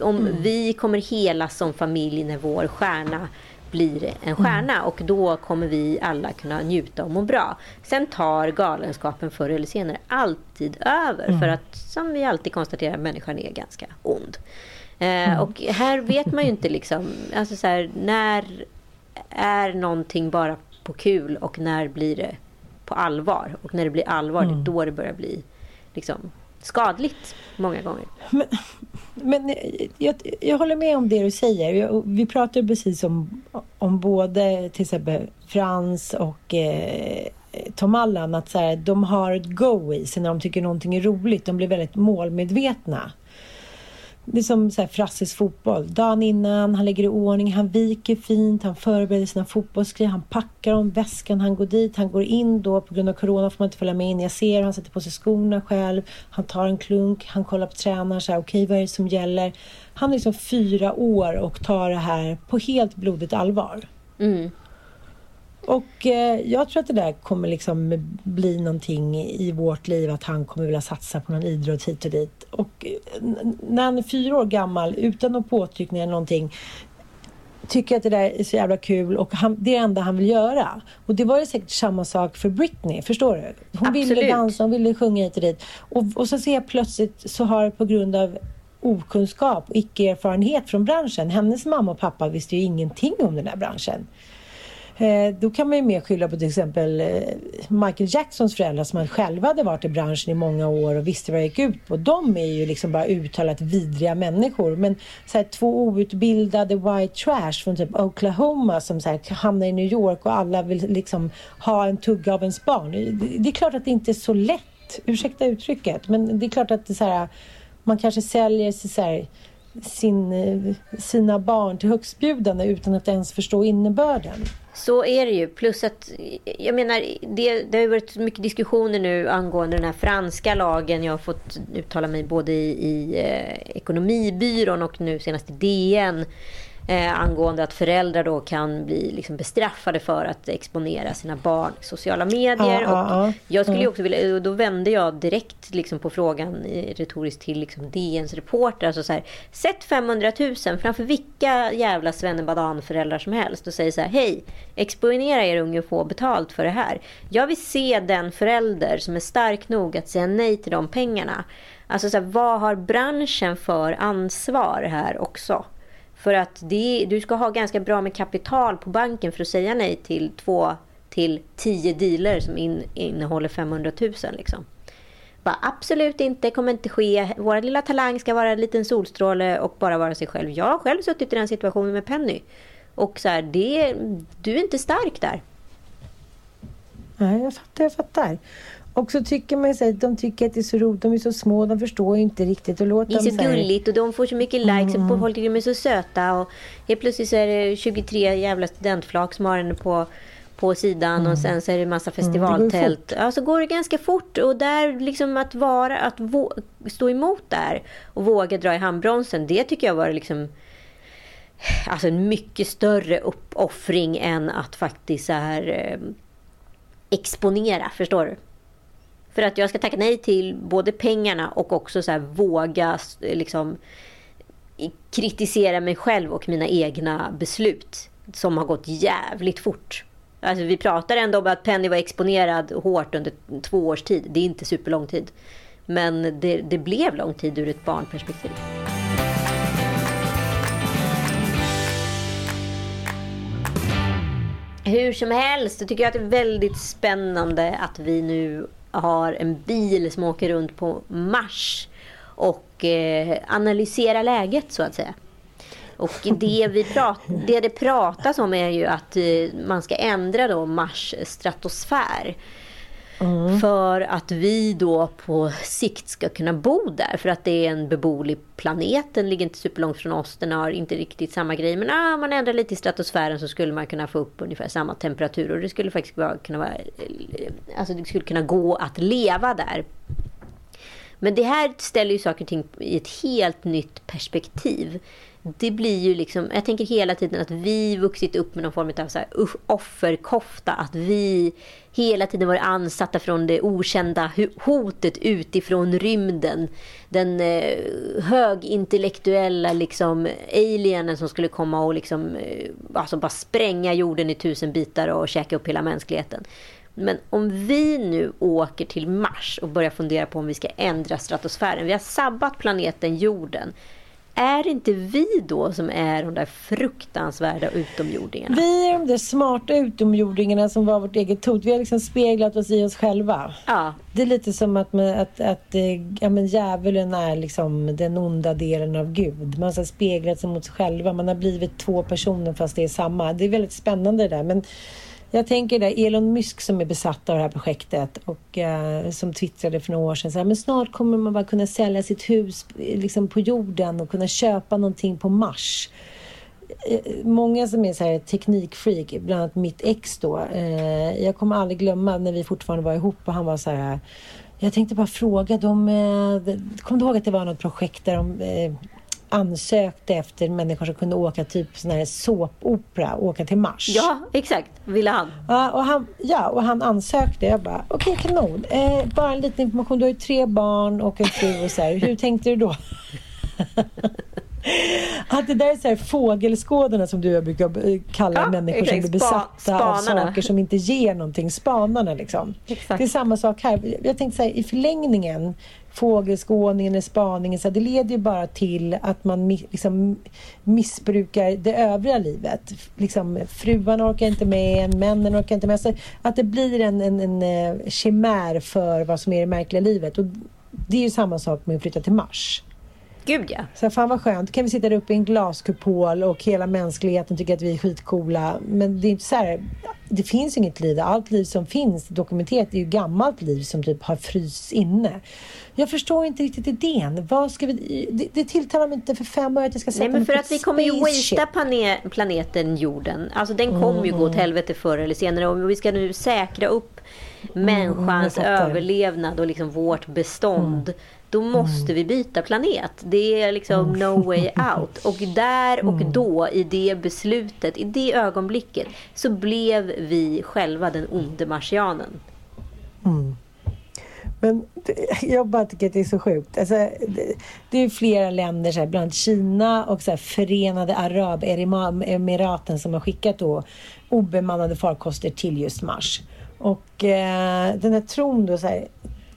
Om vi kommer hela som familj när vår stjärna blir en stjärna och då kommer vi alla kunna njuta och må bra. Sen tar galenskapen förr eller senare alltid över för att som vi alltid konstaterar människan är ganska ond. Eh, och här vet man ju inte liksom, alltså så här, när är någonting bara på kul och när blir det på allvar? Och när det blir allvar, det är då det börjar bli liksom skadligt många gånger. Men men jag, jag håller med om det du säger. Jag, vi pratade precis om, om både till exempel Frans och eh, Tom Allan. Att så här, de har ett go i sig när de tycker någonting är roligt. De blir väldigt målmedvetna. Det är som så här Frasses fotboll. Dagen innan, han lägger i ordning, han viker fint, han förbereder sina fotbollsgrejer, han packar om väskan, han går dit, han går in då på grund av corona får man inte följa med in. Jag ser han sätter på sig skorna själv, han tar en klunk, han kollar på tränaren så här, okej vad är det som gäller? Han är liksom fyra år och tar det här på helt blodigt allvar. Mm. Och eh, jag tror att det där kommer liksom bli någonting i vårt liv att han kommer vilja satsa på någon idrott hit och dit. Och eh, när han är fyra år gammal utan någon påtryckning eller någonting tycker att det där är så jävla kul och han, det är det enda han vill göra. Och det var ju säkert samma sak för Britney, förstår du? Hon ville Absolut. dansa, hon ville sjunga hit och dit. Och, och så ser jag plötsligt så har på grund av okunskap och icke-erfarenhet från branschen. Hennes mamma och pappa visste ju ingenting om den här branschen. Eh, då kan man ju mer skylla på till exempel eh, Michael Jacksons föräldrar som själva hade varit i branschen i många år och visste vad det gick ut på. De är ju liksom bara uttalat vidriga människor. Men så här, två outbildade white trash från typ Oklahoma som så här, hamnar i New York och alla vill liksom ha en tugga av ens barn. Det, det är klart att det inte är så lätt. Ursäkta uttrycket. Men det är klart att det så här, man kanske säljer sig så här, sin, sina barn till högstbjudande utan att ens förstå innebörden. Så är det ju. Plus att, jag menar, det, det har ju varit mycket diskussioner nu angående den här franska lagen. Jag har fått uttala mig både i, i eh, Ekonomibyrån och nu senast i DN. Eh, angående att föräldrar då kan bli liksom bestraffade för att exponera sina barn i sociala medier. Ja, ja, och ja. jag skulle ju också vilja, och då vände jag direkt liksom på frågan retoriskt till liksom DNs reporter. Alltså så här, sätt 500 000 framför vilka jävla svennebadan-föräldrar som helst och säg så här, hej, exponera er unge och få betalt för det här. Jag vill se den förälder som är stark nog att säga nej till de pengarna. Alltså så här, vad har branschen för ansvar här också? För att det, du ska ha ganska bra med kapital på banken för att säga nej till två till tio dealer som in, innehåller 500 000. Liksom. Bara, absolut inte, kommer inte ske. Vår lilla talang ska vara en liten solstråle och bara vara sig själv. Jag har själv suttit i den situationen med Penny. Och så här, det, du är inte stark där. Nej, jag fattar, jag fattar. Och så tycker man så här, de tycker att det är så roligt. De är så små, de förstår inte riktigt. Och låt Det är så så här- gulligt och de får så mycket likes och folk tycker de är så söta. Och helt plötsligt så är det 23 jävla studentflak som har henne på, på sidan och sen så är det massa Mm, festivaltält. ja, så går det ganska fort. Och där liksom att vara, att stå emot där och våga dra i handbromsen. Det tycker jag var liksom alltså en mycket större uppoffring än att faktiskt så här, eh, exponera. Förstår du? För att jag ska tacka nej till både pengarna och också så här våga liksom kritisera mig själv och mina egna beslut som har gått jävligt fort. Alltså vi pratar ändå om att Penny var exponerad hårt under två års tid. Det är inte superlång tid. Men det, det blev lång tid ur ett barnperspektiv. Hur som helst så tycker jag att det är väldigt spännande att vi nu har en bil som åker runt på Mars och eh, analyserar läget så att säga. Och det, vi prat, det det pratas om är ju att eh, man ska ändra då Mars stratosfär. Mm. För att vi då på sikt ska kunna bo där. För att det är en beboelig planet. Den ligger inte superlångt från oss. Den har inte riktigt samma grej. Men ah, man ändrar lite i stratosfären så skulle man kunna få upp ungefär samma temperatur. Och det skulle faktiskt vara, kunna vara... Alltså det skulle kunna gå att leva där. Men det här ställer ju saker och ting i ett helt nytt perspektiv. Det blir ju liksom, jag tänker hela tiden att vi vuxit upp med någon form av så här offerkofta. Att vi hela tiden varit ansatta från det okända hotet utifrån rymden. Den eh, högintellektuella liksom alienen som skulle komma och liksom, eh, alltså bara spränga jorden i tusen bitar och käka upp hela mänskligheten. Men om vi nu åker till Mars och börjar fundera på om vi ska ändra stratosfären. Vi har sabbat planeten jorden. Är det inte vi då som är de där fruktansvärda utomjordingarna? Vi är de där smarta utomjordingarna som var vårt eget hot. Vi har liksom speglat oss i oss själva. Ja, Det är lite som att, man, att, att eh, ja, men djävulen är liksom den onda delen av Gud. Man har speglat sig mot sig själva. Man har blivit två personer fast det är samma. Det är väldigt spännande det där. Men jag tänker där Elon Musk som är besatt av det här projektet och eh, som twittrade för några år sedan så här, men snart kommer man bara kunna sälja sitt hus eh, liksom på jorden och kunna köpa någonting på Mars eh, många som är så här teknikfreak, bland annat mitt ex då. Eh, jag kommer aldrig glömma när vi fortfarande var ihop och han var så här. Jag tänkte bara fråga dem. Eh, kommer du ihåg att det var något projekt där de eh, ansökte efter människor som kunde åka typ sån här såpopera, åka till Mars? ja exakt. Ville han. Ja, och han, ja, och han ansökte. Jag bara, okej kanon. Eh, bara en liten information. Du har ju tre barn och en fru och så här. Hur tänkte du då? *laughs* Att det där är så här fågelskådarna som du brukar eh, kalla Ja, människor som blir Spa- besatta av spanarna. saker som inte ger någonting. Spanarna liksom. Exakt. Det är samma sak här. Jag tänkte så här, i förlängningen, fågelskådningen eller spaningen, så det leder ju bara till att man liksom missbrukar det övriga livet. Liksom, fruarna orkar inte med männen orkar inte med. Så att det blir en, en, en eh, chimär för vad som är det märkliga livet. Och det är ju samma sak med att flytta till Mars. Gud ja. Så fan vad skönt, kan vi sitta där uppe i en glaskupol och hela mänskligheten tycker att vi är skitcoola. Men det är inte så här, det finns ju inget liv. Allt liv som finns dokumenterat är ju gammalt liv som typ har frysts inne. Jag förstår inte riktigt idén. Vad ska vi, det, det tilltalar mig inte för fem år att jag ska sätta Nej men för att vi kommer ju wastea pane- planeten jorden. Alltså den kommer ju gå åt helvete förr eller senare. Och vi ska nu säkra upp människans fattar. överlevnad och liksom vårt bestånd. Då måste vi byta planet. Det är liksom no way out. Och där och då, i det beslutet, i det ögonblicket, så blev vi själva den onde marsianen. Men det- jag bara tycker att det är så sjukt. Alltså, det, det är flera länder, så här, bland annat Kina och så här, Förenade Arabemiraten som har skickat då obemannade farkoster till just Mars. Och eh, den här tron då så här,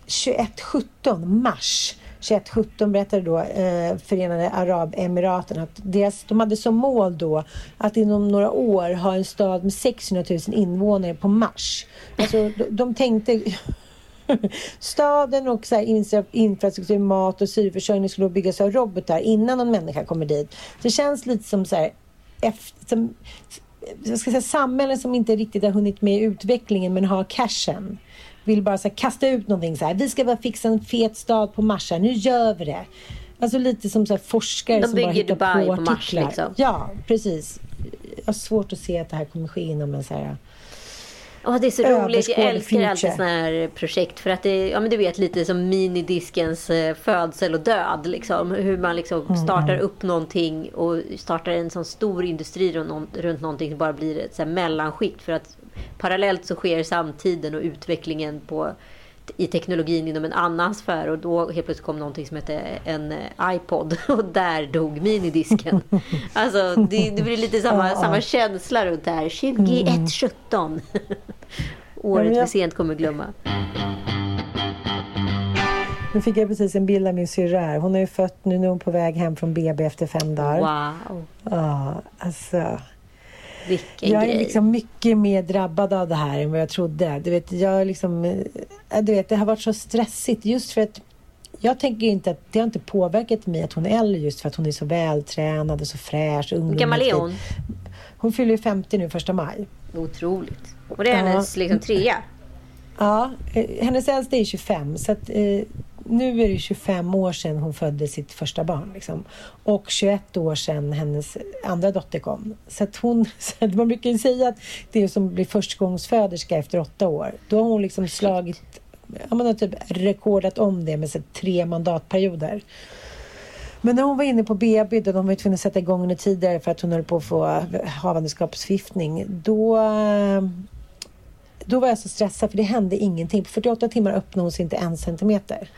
2117 mars 2117 berättade då eh, Förenade Arabemiraten att deras, de hade som mål då att inom några år ha en stad med 600 000 invånare på Mars. Alltså de, de tänkte *laughs* Staden och så här infrastruktur, mat och syreförsörjning skulle byggas av robotar innan någon människa kommer dit. Det känns lite som så här, efter, som, jag ska säga, samhällen som inte riktigt har hunnit med i utvecklingen men har cashen vill bara så här, kasta ut någonting så här. Vi ska bara fixa en fet stad på Mars här. Nu gör vi det. Alltså lite som så här forskare De som bara hittar Dubai på på Mars, liksom. Ja, precis. Jag har svårt att se att det här kommer ske inom en så här... Åh, det är så roligt. Jag älskar alltid såna här projekt. För att det ja, men du vet lite som minidiskens eh, födsel och död. Liksom. Hur man liksom Mm, startar upp någonting och startar en sån stor industri runt, någon- runt någonting som bara blir ett så mellanskikt. För att parallellt så sker samtiden och utvecklingen på i teknologin inom en annan sfär och då helt plötsligt kom någonting som hette en eh, iPod *laughs* och där dog minidisken. *laughs* Alltså det, det blir lite samma, samma känsla runt det här. 2117. *laughs* Året men vi jag- sent kommer glömma. Nu fick jag precis en bild av min syrra här. Hon är ju fött, nu är hon på väg hem från BB efter fem dagar. Wow, Ja, alltså. Vilken Jag är grej. liksom mycket mer drabbad av det här än vad jag trodde. Du vet, jag liksom, eh, du vet, det har varit så stressigt just för att jag tänker inte att det har inte påverkat mig att hon är äldre just för att hon är så vältränad och så fräsch. Hur gammal är hon? Hon fyller ju 50 nu första maj. Otroligt. Och det är Ja. hennes liksom, trea. Ja, eh, hennes äldsta är 25 så att eh, nu är det 25 år sedan hon födde sitt första barn. Liksom. Och 21 år sedan hennes andra dotter kom. Så att hon, *laughs* så att man brukar ju säga att det är som blir förstagångsföderska efter åtta år. Då har hon liksom slagit, ja man har typ rekordat om det med så tre mandatperioder. Men när hon var inne på BB, då de var ju tvungna att sätta igång henne tidigare för att hon höll på att få havandeskapsförgiftning. Då, eh, då var jag så stressad för det hände ingenting. På 48 timmar öppnade hon sig inte en centimeter.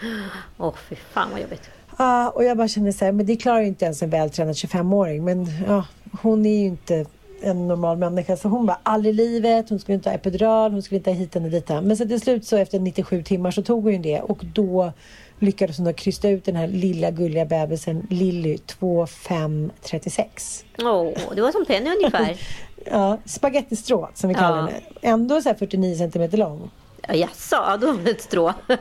Åh, fy fan vad jobbigt. Ja, och jag bara kände så här, men det klarar ju inte ens en vältränad 25-åring. Men ja, hon är ju inte en normal människa. Så hon bara, aldrig i livet, hon skulle inte ha epidural, hon skulle inte ha hit och dit. Men så till slut så efter 97 timmar så tog hon ju det. Och då lyckades hon då krysta ut den här lilla gulliga bebisen Lilly 2536. Åh, det var som Penny ungefär. *laughs* Ja, spagettistrå som vi kallar Ja. henne. Ändå så här 49 centimeter lång. Ja, Jaså, ja, då var det ett strå. *laughs*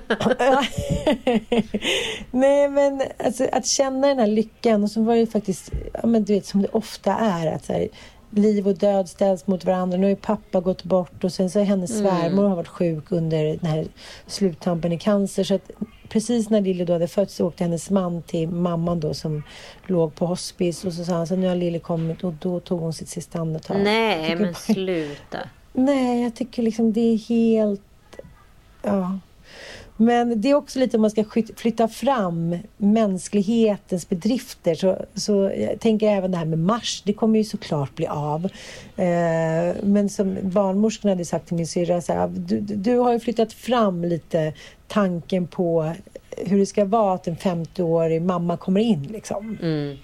Nej men alltså, att känna den här lyckan och så var det ju faktiskt, ja, men du vet som det ofta är att så här, liv och död ställs mot varandra. Nu har ju pappa gått bort och sen så har hennes svärmor har varit sjuk under den här sluttampen i cancer. Så att precis när Lille då hade fötts så åkte hennes man till mamman då som låg på hospice och så sa han så nu har Lille kommit och då tog hon sitt sista andetag. Nej, men bara- sluta. Nej, jag tycker liksom det är helt... Ja. Men det är också lite om man ska flytta fram mänsklighetens bedrifter. Så, så jag tänker även det här med Mars, det kommer ju såklart bli av. Eh, men som barnmorskan hade sagt till min syrra, så här, du, du har ju flyttat fram lite tanken på hur det ska vara att en 50-årig mamma kommer in. Liksom Mm.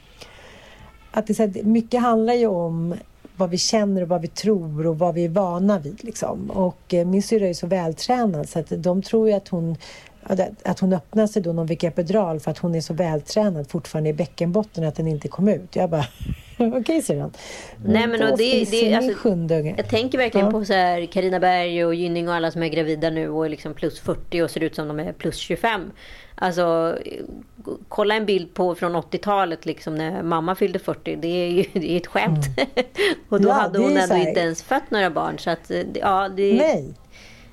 att det, så här, mycket handlar ju om vad vi känner och vad vi tror och vad vi är vana vid. Liksom. Och eh, min syrra är ju så vältränad så att de tror ju att hon att hon öppnar sig då när hon fick epidural för att hon är så vältränad fortfarande i bäckenbotten att den inte kom ut. Jag bara, *laughs* okej syrran. Nej, men och det- det- alltså. Jag tänker verkligen Ja. på så här Carina Berg och Gynning och alla som är gravida nu och är liksom plus 40 och ser ut som de är plus 25. Alltså, kolla en bild på från 80-talet liksom när mamma fyllde 40. Det är ju det är ett skämt. *laughs* och då Mm. Ja, hade hon ändå här- inte ens fött några barn. Så att, det- ja, det, Nej.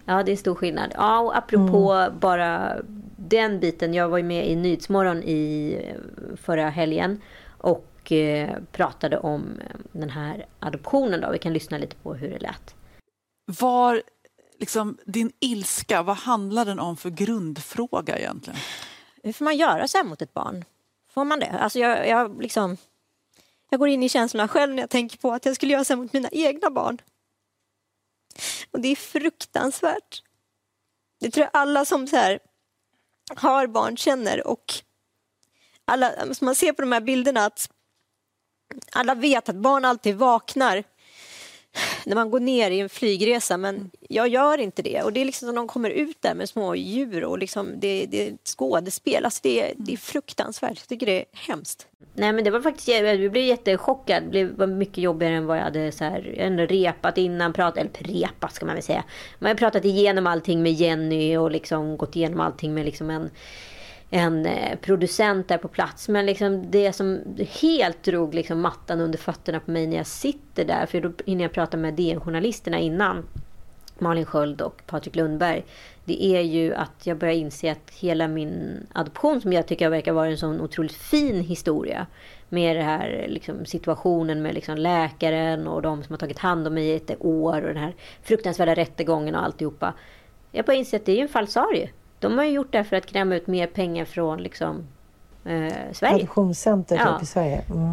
Ja, det är stor skillnad. Ja, och apropå Mm. bara den biten. Jag var ju med i Nyhetsmorgon i eh, förra helgen och eh, pratade om eh, den här adoptionen. Då. Vi kan lyssna lite på hur det lät. Var liksom din ilska, vad handlar den om för grundfråga egentligen? Hur får man göra så här mot ett barn? Får man det? Alltså jag, jag, liksom, jag går in i känslorna själv när jag tänker på att jag skulle göra så här mot mina egna barn. Och det är fruktansvärt. Det tror jag alla som så här har barn känner och alla, alltså man ser på de här bilderna att alla vet att barn alltid vaknar när man går ner i en flygresa men jag gör inte det. Och det är liksom som de kommer ut där med små djur och liksom det, det är ett skådespel. Alltså det, är- det är fruktansvärt. Jag tycker det är hemskt. Nej men det var faktiskt, jag blev jättechockad. Det blev- mycket jobbigare än vad jag hade så här, jag repat innan. Prat, eller repat ska man väl säga. Man har pratat igenom allting med Jenny och liksom gått igenom allting med liksom en, en eh, producent där på plats. Men liksom det som helt drog liksom mattan under fötterna på mig när jag sitter där. För då hinner jag prata med DN-journalisterna innan. Malin Sköld och Patrik Lundberg. Det är ju att jag börjar inse att hela min adoption som jag tycker verkar vara en sån otroligt fin historia. Med den här liksom, situationen med liksom, läkaren och de som har tagit hand om mig i ett år och den här fruktansvärda rättegången och alltihopa. Jag börjar inse att det är en falsarie. De har ju gjort det för att kräma ut mer pengar från liksom, eh, Sverige. Adoptionscenter Ja. typ i Sverige. Mm.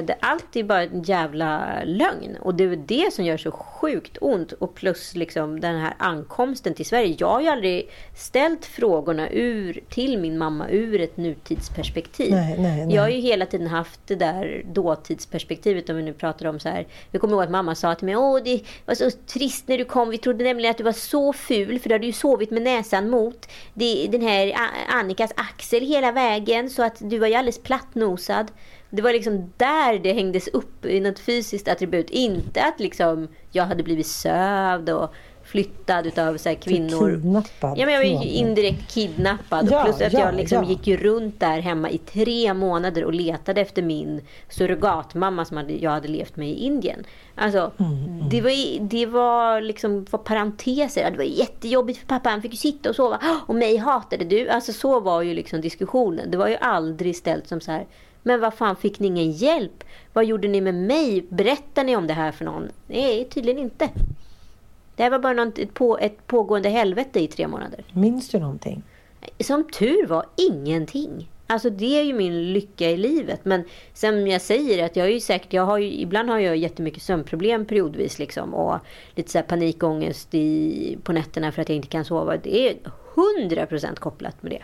Eh, det, allt är bara en jävla lögn. Och det är det som gör så sjukt ont. Och plus liksom den här ankomsten till Sverige. Jag har ju aldrig ställt frågorna ur, till min mamma ur ett nutidsperspektiv. Nej, nej, nej. Jag har ju hela tiden haft det där dåtidsperspektivet. Om vi nu pratar om så här. Jag kommer ihåg att mamma sa till mig. Åh, det var så trist när du kom. Vi trodde nämligen att du var så ful. För du hade ju sovit med näsan mot det, den här Annikas axel hela vägen. Så att du var ju alldeles plattnosad. Det var liksom där det hängdes upp i något fysiskt attribut. Inte att liksom jag hade blivit sövd och flyttad utav så här kvinnor. Kidnappad. Ja, men jag var indirekt kidnappad. Ja, och plus att ja, jag liksom ja. gick ju runt där hemma i tre månader och letade efter min surrogatmamma som hade, jag hade levt med i Indien. Alltså, Mm, det var, det var liksom var parenteser. Det var jättejobbigt för pappa. Han fick ju sitta och sova. *gasps* Och mig hatade du. Alltså så var ju liksom diskussionen. Det var ju aldrig ställt som så här. Men vad fan, fick ni ingen hjälp? Vad gjorde ni med mig? Berättar ni om det här för någon? Nej, tydligen inte. Det här var bara något, ett, på, ett pågående helvete i tre månader. Minns du någonting? Som tur var ingenting. Alltså det är ju min lycka i livet. Men som jag säger, att jag är ju säkert, jag har ju, ibland har jag jättemycket sömnproblem periodvis liksom. Och lite så här panikångest i, på nätterna för att jag inte kan sova. Det är 100% kopplat med det.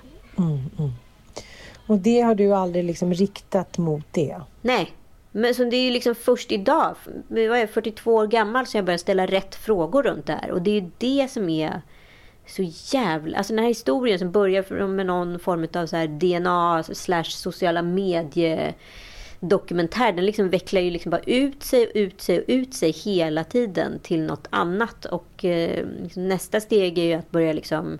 Och det har du aldrig liksom riktat mot det? Nej. Men så det är ju liksom först idag, jag är jag, 42 år gammal, som jag börjar ställa rätt frågor runt det här. Och det är ju det som är så jävla... Alltså den här historien som börjar med någon form av så här DNA alltså slash sociala medie dokumentär. Den liksom vecklar ju liksom bara ut sig och ut sig och ut sig hela tiden till något annat. Och eh, liksom nästa steg är ju att börja liksom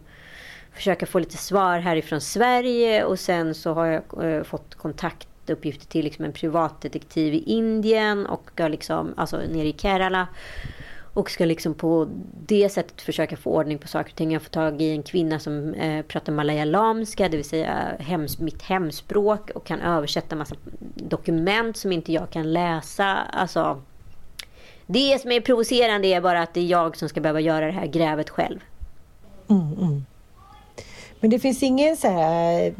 försöka få lite svar härifrån Sverige och sen så har jag eh, fått uppgifter till liksom en privatdetektiv i Indien och ska liksom, alltså nere i Kerala. Och ska liksom på det sättet försöka få ordning på saker och ting. Jag får tag i en kvinna som eh, pratar malayalamska, det vill säga hems, mitt hemspråk och kan översätta massa dokument som inte jag kan läsa. Alltså, det som är provocerande är bara att det är jag som ska behöva göra det här grävet själv. Mm, mm. Men det finns ingen så här,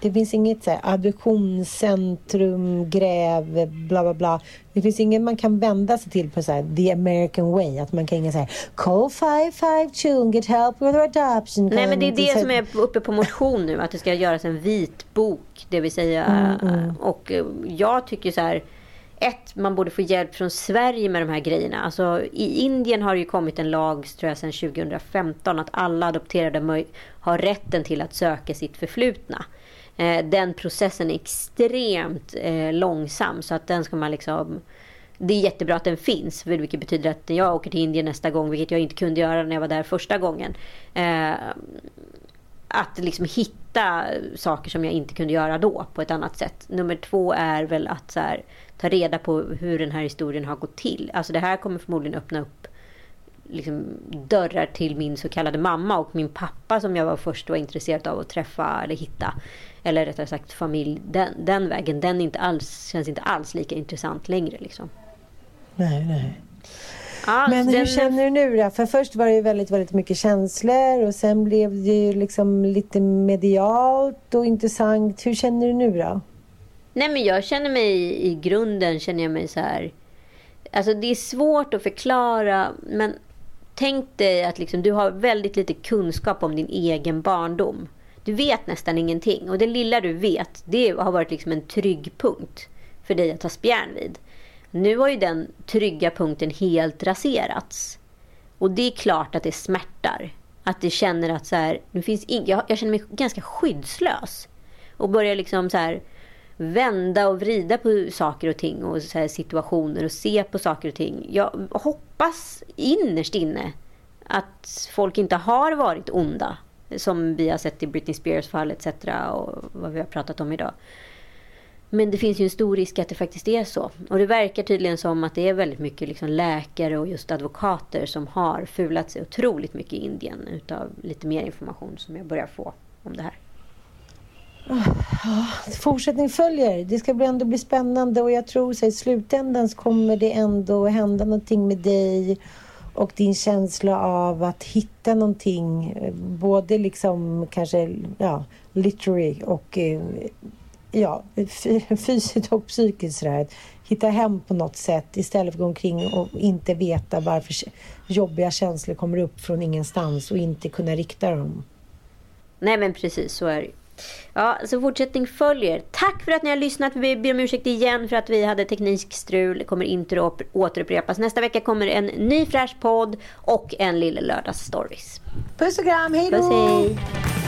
det finns inget så här adoptionscentrum, gräv, bla bla bla. Det finns ingen man kan vända sig till på så här, the American way. Att man kan ingen säga call 552 and get help with your adoption. Nej men det är det så- som är uppe på motion nu. Att det ska göras en vitbok. Det vill säga. Mm, Och eh, jag tycker så här. Ett, man borde få hjälp från Sverige med de här grejerna. Alltså, I Indien har det ju kommit en lag tror jag, sedan 2015 att alla adopterade har rätten till att söka sitt förflutna. Eh, den processen är extremt eh, långsam så att den ska man liksom... Det är jättebra att den finns, vilket betyder att när jag åker till Indien nästa gång, vilket jag inte kunde göra när jag var där första gången. Eh, att liksom hitta saker som jag inte kunde göra då på ett annat sätt. Nummer två är väl att så här, ta reda på hur den här historien har gått till. Alltså det här kommer förmodligen öppna upp liksom, dörrar till min så kallade mamma och min pappa som jag var först var intresserad av att träffa eller hitta. Eller rättare sagt familj. Den, den vägen, den inte alls, känns inte alls lika intressant längre. Liksom. Nej, nej. Ja, Men hur den- känner du nu då? För först var det ju väldigt, väldigt mycket känslor och sen blev det ju liksom lite medialt och intressant. Hur känner du nu då? Nej men jag känner mig i grunden känner jag mig så här. Alltså det är svårt att förklara men tänk dig att liksom, du har väldigt lite kunskap om din egen barndom. Du vet nästan ingenting och det lilla du vet det har varit liksom en trygg punkt för dig att ta spjärn vid. Nu har ju den trygga punkten helt raserats. Och det är klart att det smärtar. Att det känner att så här, nu finns jag, jag känner mig ganska skyddslös. Och börjar liksom så här vända och vrida på saker och ting och så här situationer och se på saker och ting. Jag hoppas innerst inne att folk inte har varit onda. Som vi har sett i Britney Spears fall etc. och vad vi har pratat om idag. Men det finns ju en stor risk att det faktiskt är så. Och det verkar tydligen som att det är väldigt mycket liksom läkare och just advokater som har fulat sig otroligt mycket i Indien utav lite mer information som jag börjar få om det här. Fortsättning följer. Det ska ändå bli spännande och jag tror så i slutändan så kommer det ändå hända någonting med dig och din känsla av att hitta någonting, eh, både liksom kanske ja, literary och eh, ja, *laughs* fysiskt och psykiskt. Sådär. Hitta hem på något sätt istället för att gå omkring och inte veta varför jobbiga känslor kommer upp från ingenstans och inte kunna rikta dem. Nej men precis, så är det Ja, så fortsättning följer. Tack för att ni har lyssnat. Vi ber om ursäkt igen för att vi hade teknikstrul. Kommer inte att återupprepas. Nästa vecka kommer en ny fräsch podd och en Lille Lördags Stories. Puss och kram, hej då! Puss, hej.